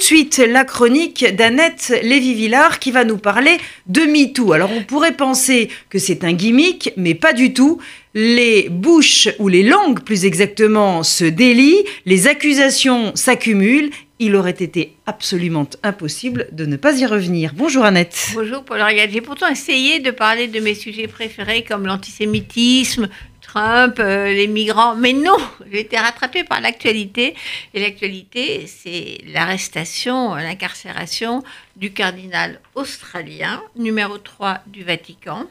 de suite la chronique d'Annette Lévy-Villard qui va nous parler de MeToo. Alors on pourrait penser que c'est un gimmick, mais pas du tout. Les bouches, ou les langues plus exactement, se délient, les accusations s'accumulent. Il aurait été absolument impossible de ne pas y revenir. Bonjour Annette. Bonjour Paul Regal. J'ai pourtant essayé de parler de mes sujets préférés comme l'antisémitisme, Trump, euh, les migrants. Mais non, j'ai été rattrapée par l'actualité. Et l'actualité, c'est l'arrestation, l'incarcération du cardinal australien, numéro 3 du Vatican,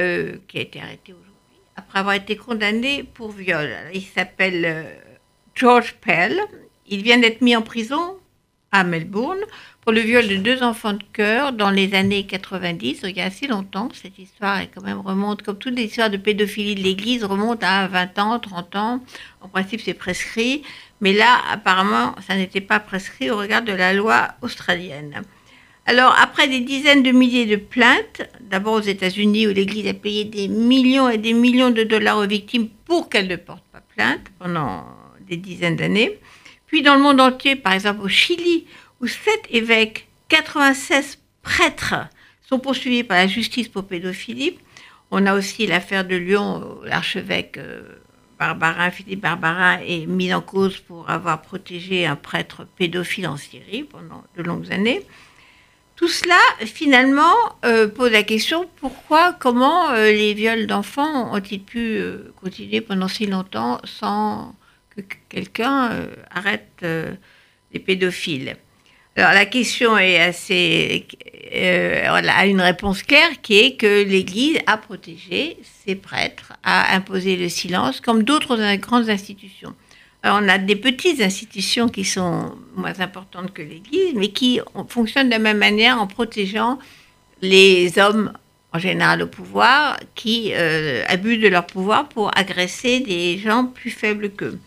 euh, qui a été arrêté aujourd'hui, après avoir été condamné pour viol. Il s'appelle euh, George Pell. Il vient d'être mis en prison à Melbourne pour le viol de deux enfants de cœur dans les années 90. il y a assez longtemps, cette histoire est quand même remonte, comme toutes les histoires de pédophilie de l'Église, remonte à 20 ans, 30 ans. En principe, c'est prescrit. Mais là, apparemment, ça n'était pas prescrit au regard de la loi australienne. Alors, après des dizaines de milliers de plaintes, d'abord aux États-Unis où l'Église a payé des millions et des millions de dollars aux victimes pour qu'elles ne portent pas plainte pendant des dizaines d'années, puis dans le monde entier, par exemple au Chili, où sept évêques, 96 prêtres sont poursuivis par la justice pour pédophilie. On a aussi l'affaire de Lyon, l'archevêque euh, Barbarin, Philippe Barbarin, est mis en cause pour avoir protégé un prêtre pédophile en Syrie pendant de longues années. Tout cela, finalement, euh, pose la question pourquoi, comment euh, les viols d'enfants ont-ils pu continuer pendant si longtemps sans que quelqu'un arrête les pédophiles alors la question est assez, euh, a une réponse claire qui est que l'Église a protégé ses prêtres, a imposé le silence, comme d'autres grandes institutions. Alors on a des petites institutions qui sont moins importantes que l'Église, mais qui fonctionnent de la même manière en protégeant les hommes en général au pouvoir qui euh, abusent de leur pouvoir pour agresser des gens plus faibles qu'eux.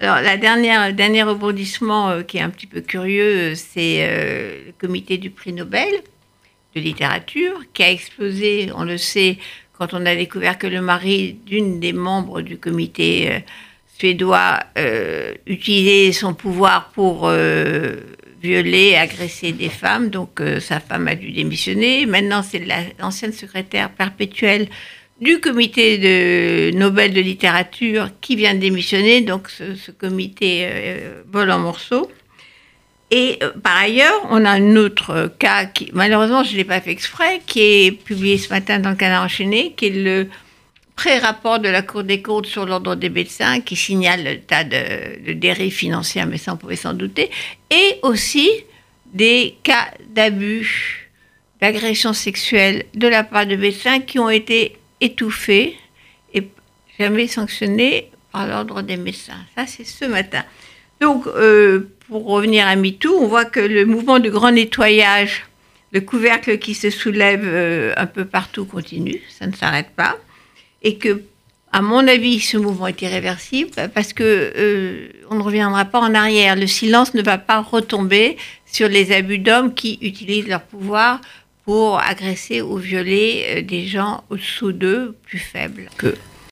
Alors, la dernière, dernier rebondissement euh, qui est un petit peu curieux, c'est euh, le comité du prix Nobel de littérature qui a explosé, on le sait, quand on a découvert que le mari d'une des membres du comité euh, suédois utilisait son pouvoir pour violer, agresser des femmes. Donc, sa femme a dû démissionner. Maintenant, c'est l'ancienne secrétaire perpétuelle du comité de Nobel de littérature qui vient de démissionner, donc ce, comité euh, vole en morceaux. Et euh, par ailleurs, on a un autre cas qui, malheureusement, je ne l'ai pas fait exprès, qui est publié ce matin dans le Canard enchaîné, qui est le pré-rapport de la Cour des comptes sur l'ordre des médecins, qui signale le tas de, de dérives financières, mais ça on pouvait s'en douter, et aussi des cas d'abus, d'agression sexuelle de la part de médecins qui ont été étouffé et jamais sanctionné par l'ordre des médecins. Ça, c'est ce matin. Donc, euh, pour revenir à MeToo, on voit que le mouvement de grand nettoyage, le couvercle qui se soulève euh, un peu partout continue, ça ne s'arrête pas, et que, à mon avis, ce mouvement est irréversible parce que euh, on ne reviendra pas en arrière. Le silence ne va pas retomber sur les abus d'hommes qui utilisent leur pouvoir pour agresser ou violer euh, des gens au-dessous d'eux, plus faibles qu'eux.